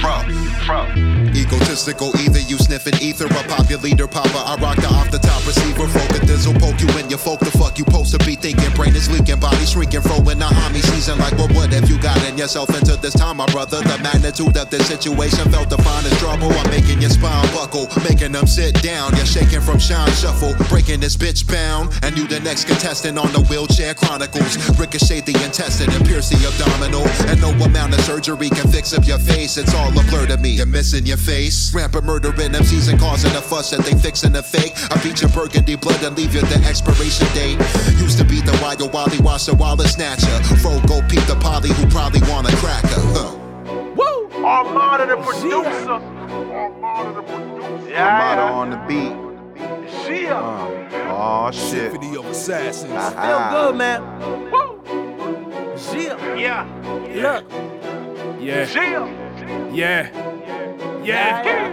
Fro, Fro. Egotistical, either you sniffing ether, a popular leader, papa. I rock the off the top receiver, folk a thizzle, poke you in your folk. The fuck you supposed to be thinking? Brain is leaking, body shrinking, in the army season. Like what would have you gotten yourself into this time, my brother? The magnitude of this situation felt defined as trouble. I'm making your spine buckle, making them sit down. You're shaking from shine shuffle, breaking this bitch bound. And you the next contestant on the wheelchair chronicles. Ricochet the intestine and pierce the abdominal. And no amount of surgery can fix up your face. It's all a blur to me. You're missing your face. Rampant murdering MCs and causing a fuss that they fixing a fake. I beat your burgundy blood and leave you the expiration date. Used to be the wild Wally Washer Wallace Snatcher. Fro go peep the poly who probably want a cracker. Huh. Woo! Armada the oh, producer. Armada the producer. Yeah. Armada on the beat. Shia. Uh, oh shit. Symphony of Assassins. Aha. Feel good, man. Woo. Yeah. Yeah. Look. Yeah. Shia. Yeah. Yeah.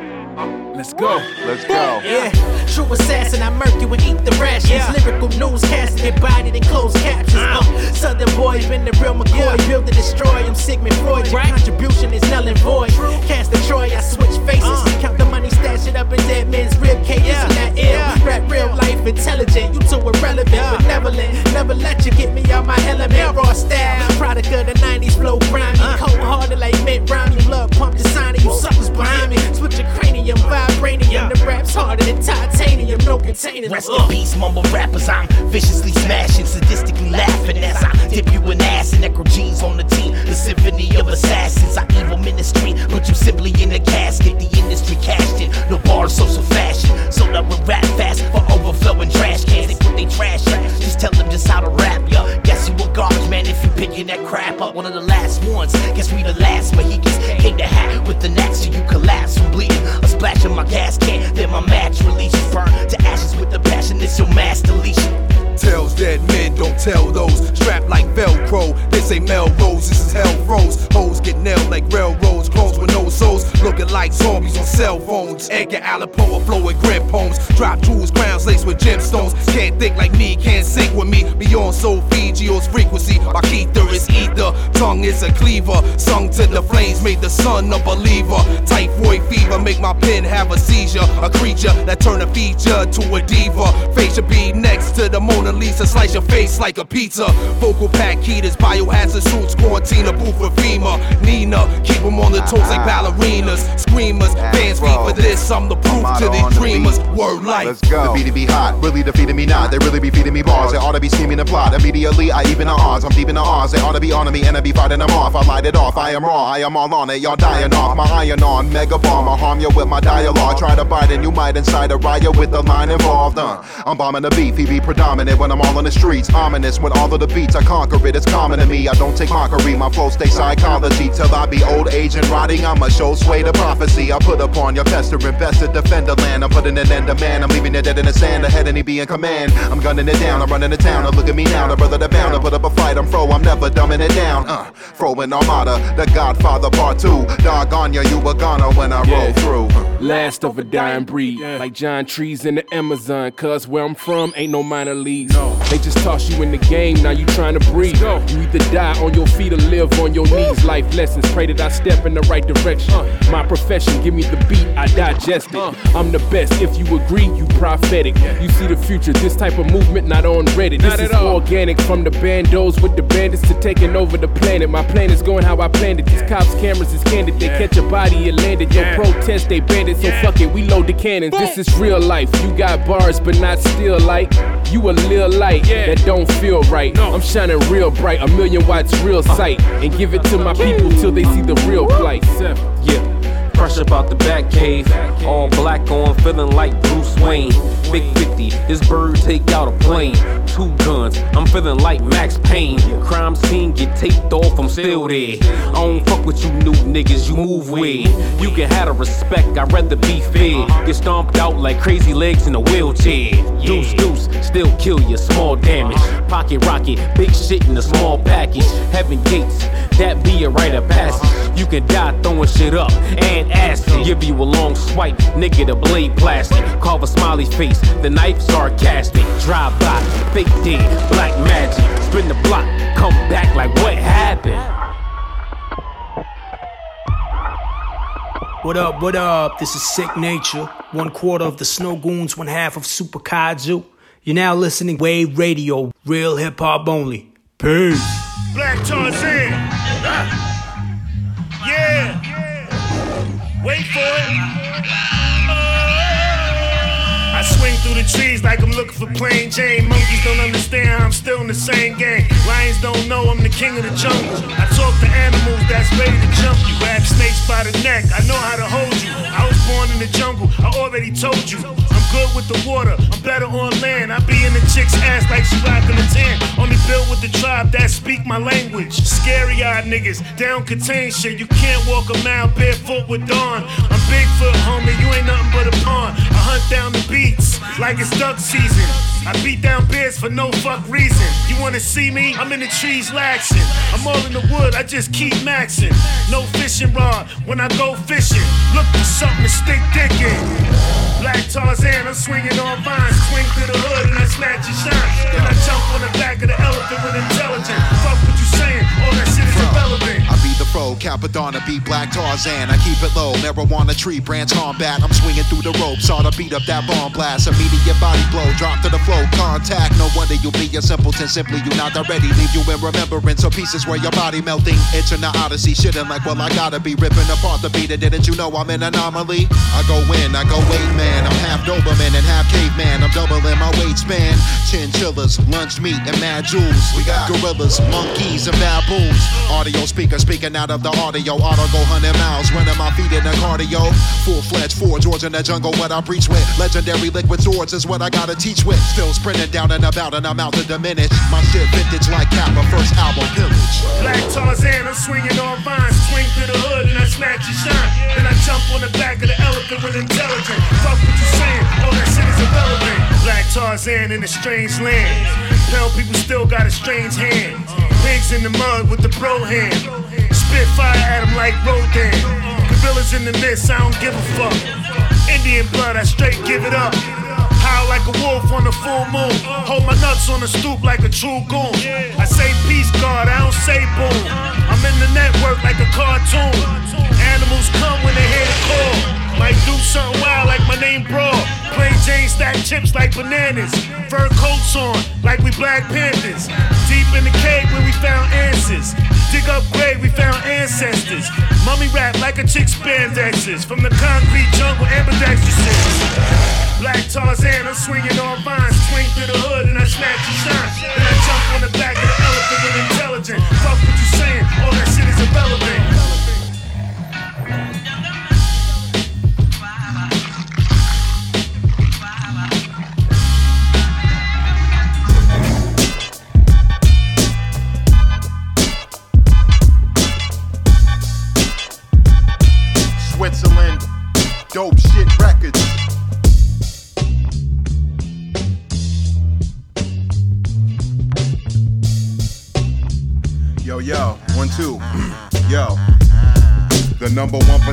Let's go. Let's go. Yeah, true assassin, I murk you and eat the rations. Lyrical newscasting, embodied in closed captions. Uh, Southern boy, been the real McCoy, build and destroy. I'm Sigmund Freud, your contribution is null and void. Cast the Troy, I switch faces. Count the money, stash it up in dead men's rib cages. I'm that ill, rap real life intelligent. You too irrelevant, benevolent. Never let you get me out my element. Raw style, product of the 90s flow grimy. Uh. Cold hearted like Mitt Romney. Love pump designer, you suckers behind me. Switch your cranium, vibranium. The rap's harder than titanium, no container. Rest in peace, mumble rappers. I'm viciously smashing, sadistically laughing as I dip you in acid. Nekro G's on the team, the symphony of assassins. I evil ministry, put you simply in a casket. The industry cashed it, no bars, social fashion. So that we rap fast for overflowing trash cans. They put they trash in, just tell them just how to rap, yo. Guess you a garbage man if you picking that crap up. One of the last ones, guess we the last Mohicans. Came to hat with the next so you collapse from bleeding. A splash in my gas can, then my match releases. Burn to ashes with the passion, it's your mass deletion. Tells dead men, don't tell those. Strapped like Velcro. This ain't Melrose, this is hell Rose. Hoes get nailed like railroads. Clones with no souls. Looking like zombies on cell phones. Edgar Allan Poe, flowing grip homes. Drop jewels, crowns laced with gemstones. Can't think like me, can't sing with me. Beyond soul Fiji's frequency. My ether is ether. Tongue is a cleaver. Sung to the flames, made the sun a believer. Typhoid fever, make my pen have a seizure. A creature that turn a feature to a diva. Face should be next to the Mona Lisa. Slice your face like a pizza. Vocal pack heaters, biohazard suits, quarantine a booth for FEMA. Nina, keep them on the toes like ballerinas. Screamers, fans feed for this. I'm the proof to these dreamers. Word life. Let's go. The beat be hot, really defeating me not. They really be feeding me bars. They ought to be scheming and plot. Immediately, I even the odds. I'm deep in the odds. They ought to be on me and I be fighting them off. I light it off. I am raw. I am all on it. Y'all dying off. My iron on. Mega bomb. I harm you with my dialogue. Try to bite and you might incite a riot with the line involved. Uh, I'm bombing the beef. He be predominant when I'm all on the streets. Ominous when all of the beats I conquer it. It's common to me. I don't take mockery. My flow stay psychology till I be old age and rotting. I'm a show sway to prophecy. I put upon your pester and best to defend the land. I'm putting an end to man. I'm leaving it dead in the sand. Ahead and he be in command. I'm gunning it down. I'm running the town. Now look at me now. The brother the bound. I put up a fight. I'm fro. I'm never dumbing it down. Uh, fro and armada. The Godfather part two. Dog ya. You a goner when I roll through. Uh. Last of a dying breed, like giant trees in the Amazon. Cause where I'm from ain't no minor leagues. They just toss you in the game, now you trying to breathe. You either die on your feet or live on your knees. Life lessons, pray that I step in the right direction. My profession, give me the beat, I digest it. I'm the best, if you agree, you prophetic. You see the future, this type of movement not on Reddit. Not This is organic from the bandos with the bandits to taking over the planet. My plan is going how I planned it. These cops' cameras is candid. They catch a body, it landed. Yo, protest, they banned it. So fuck it, we load the cannons. This is real life. You got bars, but not still like. You a lil light that don't feel right. I'm shining real bright, a million watts real sight. And give it to my people till they see the real plight. Yeah. Fresh about the back cave, all black on, feeling like Bruce Wayne. Big 50, this bird take out a plane. Two guns, I'm feeling like Max Payne. Crime scene get taped off, I'm still there. I don't fuck with you new niggas, you move weird. You can have the respect, I'd rather be fair. Get stomped out like crazy legs in a wheelchair. Deuce, deuce, still kill you, small damage. Pocket rocket, big shit in a small package. Heaven gates, that be a rite of passage. You can die throwing shit up and acid. Give you a long swipe, nigga, the blade plastic. Carve a smiley face, the knife sarcastic. Drive by, fake dead, black magic. Spin the block, come back like what happened? What up, what up? This is Sicknature. One quarter of the Snowgoons, one half of Super Kaiju. You're now listening Wave Radio, real hip hop only. Peace. Black Tarzan. Wait for it. I swing through the trees like I'm looking for plain Jane. Monkeys don't understand how I'm still in the same game. Lions don't know I'm the king of the jungle. I talk to animals that's ready to jump you. Grab snakes by the neck. I know how to hold you. I was born in the jungle. I already told you. Good with the water. I'm better on land. I be in the chick's ass like she rockin' a tan. Only built with the tribe that speak my language. Scary eyed niggas. Down contain shit. You can't walk a mile barefoot with Dawn. I'm Bigfoot, homie. You ain't nothing but a pawn. I hunt down the beats like it's duck season. I beat down bears for no fuck reason. You wanna see me? I'm in the trees laxing. I'm all in the wood, I just keep maxing. No fishing rod when I go fishing. Look for something to stick dick in. Black Tarzan, I'm swinging on vines. Swing through the hood and I snatch your shine. Then I jump on the back of the elephant with intelligence. Fuck what you saying, all that shit is irrelevant. The pro, Cappadonna, be Black Tarzan. I keep it low, marijuana tree branch combat. I'm swinging through the ropes, ought to beat up that bomb blast. Immediate body blow, drop to the flow, contact. No wonder you be a simpleton, simply you not already. Leave you in remembrance of pieces where your body melting. It's an odyssey, shitting like, well, I gotta be ripping apart the beat. Didn't you know I'm an anomaly? I go in, I go eight man. I'm half Doberman and half caveman. I'm doubling my weight span. Chinchillas, lunch meat, and mad jewels. We got gorillas, monkeys, and baboons. Audio speaker speaking out of the audio. Auto go 100 miles, running my feet in the cardio. Full fledged Ford George in the jungle, what I preach with. Legendary liquid swords is what I gotta teach with. Still sprinting down and about, and I'm out to diminish. My shit vintage like Kappa, first album pillage. Black Tarzan, I'm swinging on vines. Swing through the hood and I snatch your shine. Then I jump on the back of the elephant with intelligence. Fuck what you saying, all that shit is irrelevant. Black Tarzan in a strange land. Pale people still got a strange hand. Pigs in the mud with the pro hand. Spit fire at them like Rodan. Gorillas in the mist, I don't give a fuck. Indian blood, I straight give it up. Howl like a wolf on the full moon. Hold my nuts on the stoop like a true goon. I say peace, God, I don't say boom. I'm in the network like a cartoon. Animals come when they hear the call. Might do something wild like my name Brawl. Plain Jane stack chips like bananas. Fur coats on like we Black Panthers. Deep in the cave where we found answers. Dig up grave, we found ancestors. Mummy rap like a chick's bandexes. From the concrete jungle, ambidextrous. Black Tarzan, I'm swinging on vines. Swing through the hood and I snatch your shine. Then I jump on the back of the elephant with intelligence. Fuck what you saying, all that shit is irrelevant.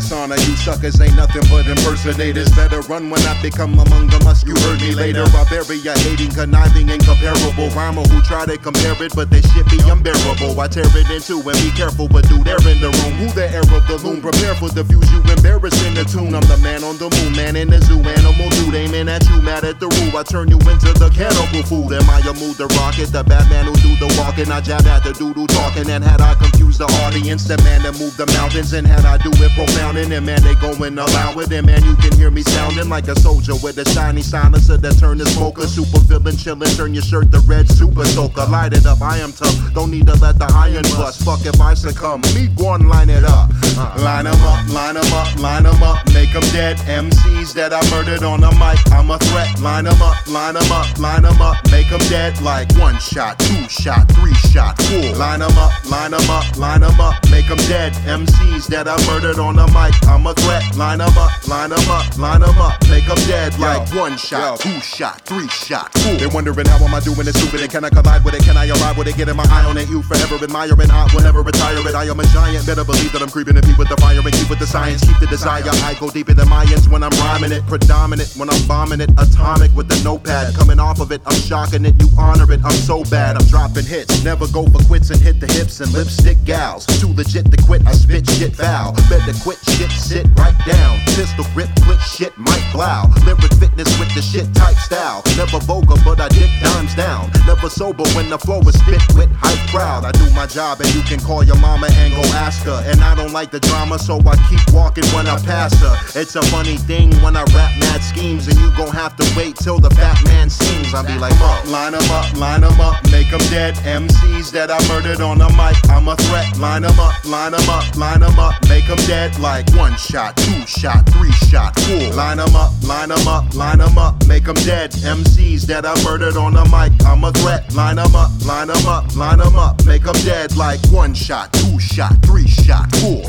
Persona, you suckers ain't nothing but impersonators. Better run when I become among the us. You heard me later. Barbaria hating, conniving, incomparable. Rhymer who try to compare it, but they shit be unbearable. I tear it in two and be careful, but dude, they're in the room. Who the air of the loom? Prepare for the views you embarrassing the tune. I'm the man on the moon, man in the zoo. Animal dude aiming at you, mad at the rule. I turn you into the cannibal food. Am I a mood the rocket? The Batman who do the walking. I jab at the dude who talking. And had I confused the audience, the man that moved the mountains. And had I do it profound, and man, they going allow it. And man, you can hear me sounding like a soldier with a shiny silencer that turn the smoker. Super villain chillin', turn your shirt to red super soaker. Light it up, I am tough. Don't need to let the iron bust. Fuck if I succumb. Me and line it up. Uh, line 'em up, line 'em up, line 'em up. Make 'em dead. MCs that I murdered on the mic. I'm a threat. Line 'em up, line 'em up, line 'em up. Make 'em dead like one shot, two shot, three shot, four. Line 'em up, line 'em up, line 'em up. Make 'em dead. MCs that I murdered on the mic. I'm a threat. Line 'em up, line 'em up, line 'em up. Make 'em dead like one shot, two shot, three shot, four. They wondering how am I doing this stupid and can I collide with it? Can I arrive with it? Getting my eye on it. You forever admiring. I will never retire it. I am a giant. Better believe that I'm creeping and be with the fire and keep with the science. Keep the desire. I go deeper than Mayans when I'm rhyming it. Predominant when I'm bombing it. Atomic with the notepad. Coming off of it, I'm shocking it. You honor it. I'm so bad. I'm dropping hits. Never go for quits and hit the hips and lipstick gals. Too legit to quit. I spit shit foul. Better quit shit. Sit right down. Pistol grip. Quit shit. Might blow. Lyric fitness with the shit type style. Never vulgar, but I dick dimes down. Never sober when the flow is spit with hype crowd. I do my job and you can call your mama and go ask her. And I don't like the drama, so I keep walking when I pass her. It's a funny thing when I rap mad schemes, and you gon' have to wait till the fat man sings. I be like, fuck, line 'em up, line 'em up, make 'em dead. MCs that I murdered on the mic, I'm a threat. Line 'em up, line 'em up, line 'em up, make 'em dead like one shot, two shot, three shot, four. Line 'em up, line 'em up, line 'em up, make 'em dead. MCs that I murdered on the mic, I'm a threat. Line 'em up, line 'em up, line 'em up, make 'em dead like one shot, two shot, three shot, four.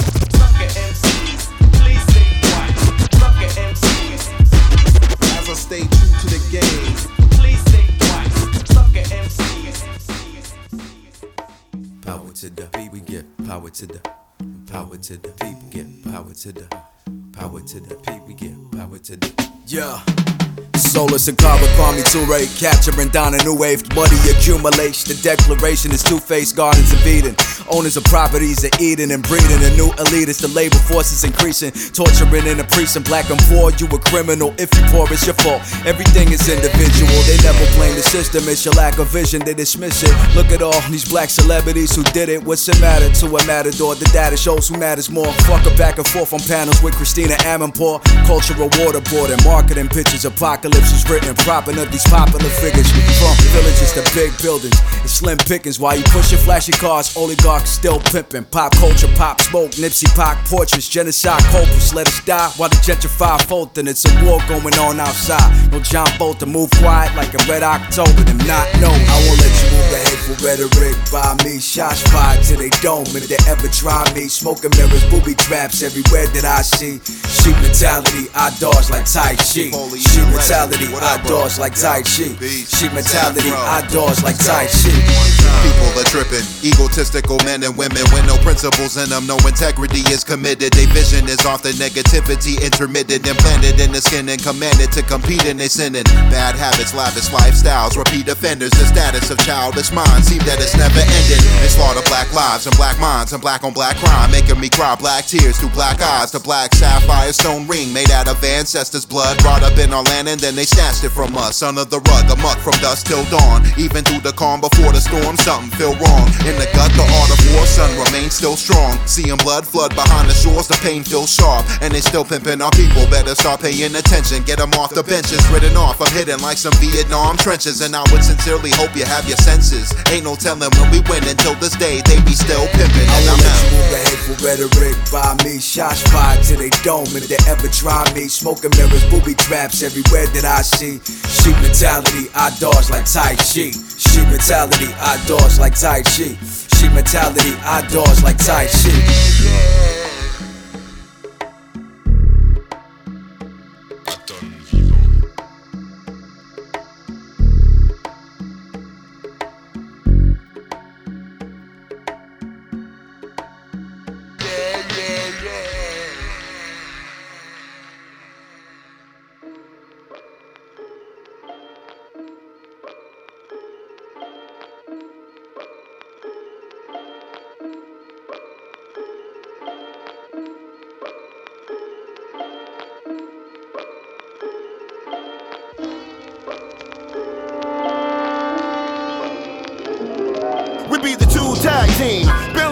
As I stay true to the game. Please think twice. Sucker MCs. Power to the beat, we get power to the power to the people, get power to the power to the people, get power to the Yeah. Solus and Kara Kwame Ture, capturing down a new wave, money accumulation. The declaration is two-faced gardens of Eden. Owners of properties are eating and breeding. A new elitist, the labor force is increasing. Torturing in a precinct, black and poor. You a criminal, if you poor, it's your fault. Everything is individual. They never blame the system, it's your lack of vision, they dismiss it. Look at all these black celebrities who did it. What's it matter to a matador? The data shows who matters more. Fuck a back and forth on panels with Christiane Amanpour. Cultural waterboarding, marketing pitches, apocalypse is written, propping up these popular figures. From villages to big buildings, it's slim pickings. While you pushing flashy cars, oligarchs still pimping. Pop culture, pop smoke, Nipsey Pac portraits, genocide corpus. Let us die while the gentrify folding. It's a war going on outside. No John Bolton, move quiet like a red October. Them not know. I won't let you move the hateful rhetoric by me. Shots fired till they dome if they ever try me. Smoking mirrors, booby traps everywhere that I see. Sheep mentality, I dodge like Tai Chi. Sheep mentality, I dodge like Tai Chi. Sheep mentality, I dodge like Tai Chi. People are tripping, egotistical men and women with no principles in them, no integrity is committed. Their vision is often negativity, intermittent, implanted in the skin and commanded to compete in they sinning. Bad habits, lavish lifestyles, repeat offenders. The status of childish minds seem that it's never ending. They slaughter black lives and black minds and black on black crime, making me cry black tears through black eyes. The black sapphire stone ring made out of ancestors' blood, brought up in our land and then they snatched it from us. Under the rug, a amok from dusk till dawn. Even through the calm before the storm, something feel wrong. In the gut, the art of war, sun remains still strong. Seeing blood flood behind the shores, the pain feels sharp. And they still pimping our people, better start paying attention. Get them off the benches, ridden off, I'm hidden like some Vietnam trenches. And I would sincerely hope you have your senses. Ain't no telling when we win until this day, they be still pimping. And I'm out. the hateful rhetoric by me. Shots fired to they dome if they ever try me. Smoking mirrors, booby traps everywhere that I see. Sheep mentality, I dodge like Tai Chi. Sheep mentality, I dodge like Tai Chi. Sheep mentality, I dodge like Tai Chi. Yeah,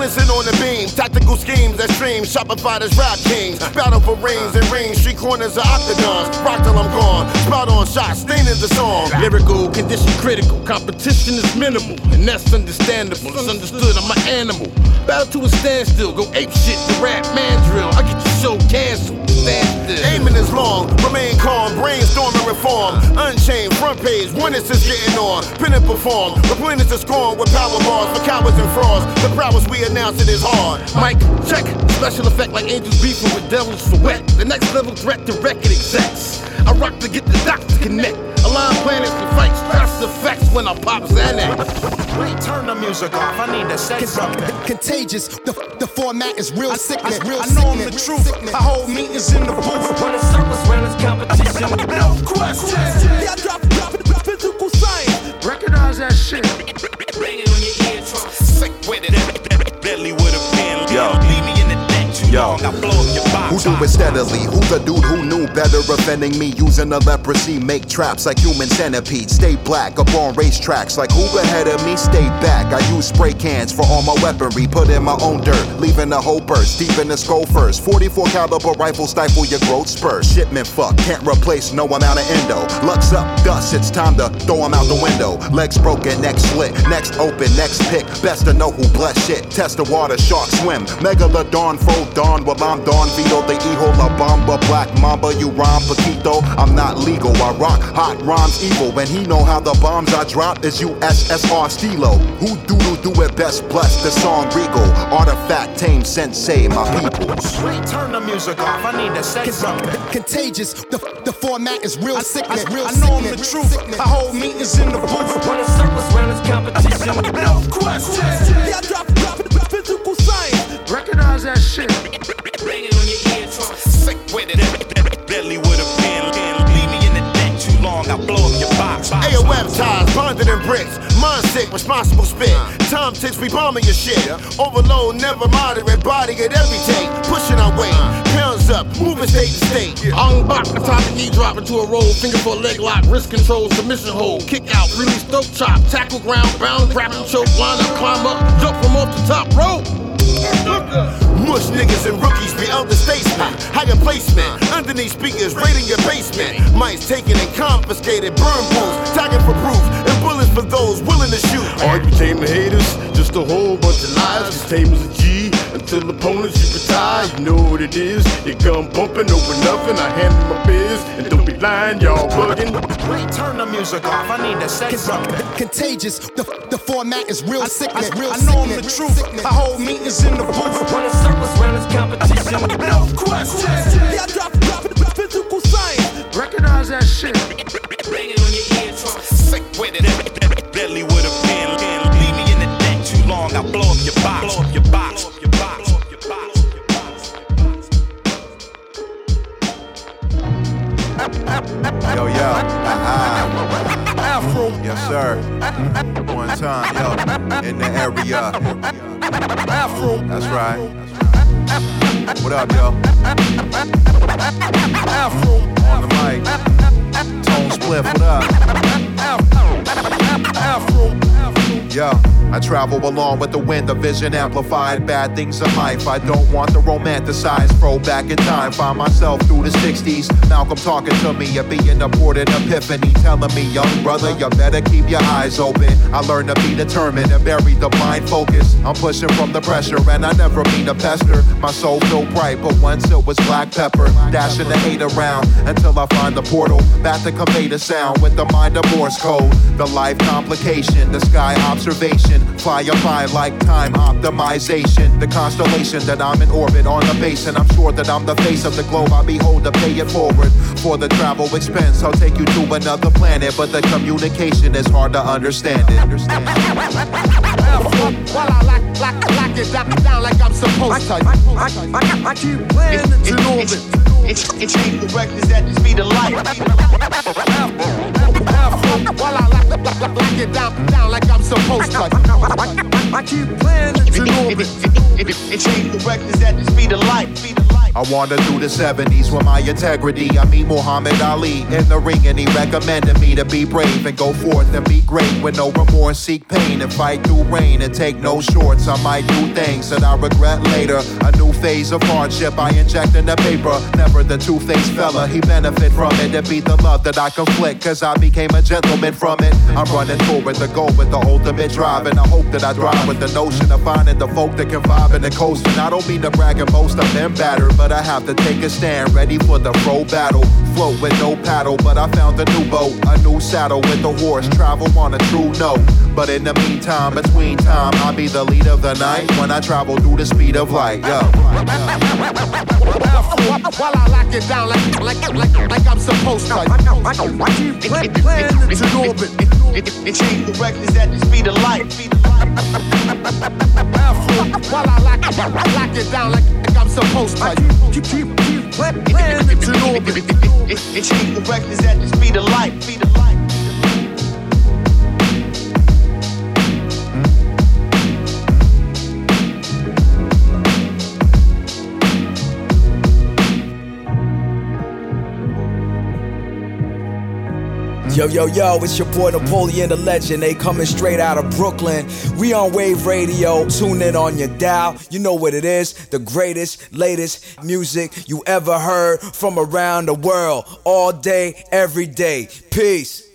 Balancing on the beam, tactical schemes that stream. Shopify as rap kings. Battle for rings and rings, street corners of octagons. Rock till I'm gone. Spot on shots, staining the song. Lyrical, condition critical, competition is minimal, and that's understandable. It's understood, I'm an animal. Battle to a standstill, go ape shit, the rap man drill. I get your show canceled, stand still. Aiming is long, remain calm, brainstorming reform. Unchained, front page, when is this getting on? Pin and perform, replenish the scorn with power bars for cowards and frauds. The prowess we announce it is hard. Mike, check. Special effect like angels beefing with devils for wet. The next level threat to record execs. I rock to get the dots to connect. Align planets to fight stress effects when I pop Xanax. Wait, turn the music off. I need to say something. Contagious. The, the format is real sickness. I, real I know I'm the sickness. truth. I hold meetings in the booth. When it's circles round, it's competition. No question. Yeah, drop, drop, drop physical science. Recognize that shit. Bring it on your eardrum. Sick with it. Deadly with a pen. Yo. Leave me in the deck too Yo. long. I blow up your box. Who do it steadily? Who the dude who knew better? Offending me using a leprosy. Make traps like human centipedes. Stay black up on racetracks. Like who ahead of me? Stay back. I use spray cans for all my weaponry. Put in my own dirt. Leaving a whole burst. Deep in the skull first. 44 caliber rifle stifle your growth spurs. Shipment fuck. Can't replace no amount of endo. Lux up. Dust. It's time to throw throw 'em out the window. Legs broken. Neck split. Next open. Next pick. Best to know who bless shit. Test the water. Shark swim. Megalodon. Fro dawn. While I'm Don Vito. The Hijo La Bamba. Black Mamba. You rhyme Paquito. I'm not legal. I rock hot rhymes evil. When he know how the bombs I drop is USSR Stilo. Who do do it best? Bless the song Regal. Artifact tame sensei. My people. Wait, turn the music off. I need to say something. Contagious. The, the format is real sickness. Real I know I'm the sickness. truth. I hold meetings in the booth. When it's circles round, it's competition. No question. Yeah, drop, drop, drop physical science. Recognize that shit. Bring it on your eardrum. Sick with it. Deadly with a pen. Leave me in the deck too long. I blow up your box. AOM ties, bonded in bricks. Mind sick, responsible spit. Time ticks, we bombing your shit. Overload, never moderate, body at every take. Pushing our weight. Uh-huh. Pounds up, moving state to state. On back, atomic knee drop into a roll, finger for a leg lock, wrist control, submission hold, kick out, release, throat chop, tackle ground, bound, grappling choke, line up, climb up, jump from off the top rope. Mush niggas and rookies be elder statesmen. Higher placement, underneath speakers, raiding your basement. Mics taken and confiscated, burn booths, tagging for proof, and bullets for those willing to shoot. Are you tame haters? Just a whole bunch of lies. Cause tame as a G until opponents you retire. You know what it is. Your gun bumping over nothing. I handle my biz and don't be lying, y'all bugging. Wait, turn the music off. I need to say something. Contagious. The, the format is real sick. I, Real I know I'm the truth. Sickness. I hold meetings in the booth. When it's circles round, it's competition. No question. Yeah, drop, drop, drop physical science. Recognize that shit. Bring it on your eardrum. Sick with it. Deadly up your box. Blow up your box. Your box. Your box. Yo, yo. Aha. Afro. Yes, sir. One time, yo. In the area. Afro. That's right. What up, yo? Afro. On the mic. Tone Spliff, what up? Afro. Yo, I travel along with the wind, the vision amplified. Bad things in life, I don't want to romanticize. Throw back in time, find myself through the 60s. Malcolm talking to me, a being aborted epiphany. Telling me, young brother, you better keep your eyes open. I learned to be determined and bury the mind focus. I'm pushing from the pressure, and I never mean to pester. My soul feel bright, but once it was black pepper. Dashing the hate around until I find the portal. Back to convey the sound with the mind of Morse code. The life complication, the sky observation. Fly up high like time optimization. The constellation that I'm in orbit on the base, and I'm sure that I'm the face of the globe. I behold to pay it forward. For the travel expense, I'll take you to another planet, but the communication is hard to understand it. Understand. While I lock, lock, lock it down, like I'm supposed to. I, I, I, keep playing it in orbit. It's, it's incorrect, is at the speed of light. Like supposed to. I, keep playing it in orbit. It's speed of light. Speed of light. I wander through the 70s with my integrity. I meet Muhammad Ali in the ring, and he recommended me to be brave and go forth and be great with no remorse. Seek pain and fight through rain and take no shorts. I might do things that I regret later. A new phase of hardship I inject in the paper. Never the two faced fella, he benefit from it. It be the love that I conflict, cause I became a gentleman from it. I'm running forward the goal with the ultimate drive, and I hope that I drive with the notion of finding the folk that can vibe and the coast. And I don't mean to brag and boast, I've been battered, but I have to take a stand, ready for the pro battle. Float with no paddle, but I found a new boat, a new saddle with a horse, travel on a true note. But in the meantime, between time, I'll be the lead of the night when I travel through the speed of light. Yo. While I lock it down like like like, like I'm supposed to. I keep planning to orbit. It change the reckless at the speed of light. While I lock, lock it down like, I'm supposed to. Keep keep keep planning to orbit. It change the reckless at the speed of light. Speed of light. Yo, yo, yo, it's your boy Napoleon Da Legend. They coming straight out of Brooklyn. We on Wave Radio. Tune in on your dial. You know what it is. The greatest, latest music you ever heard from around the world. All day, every day. Peace.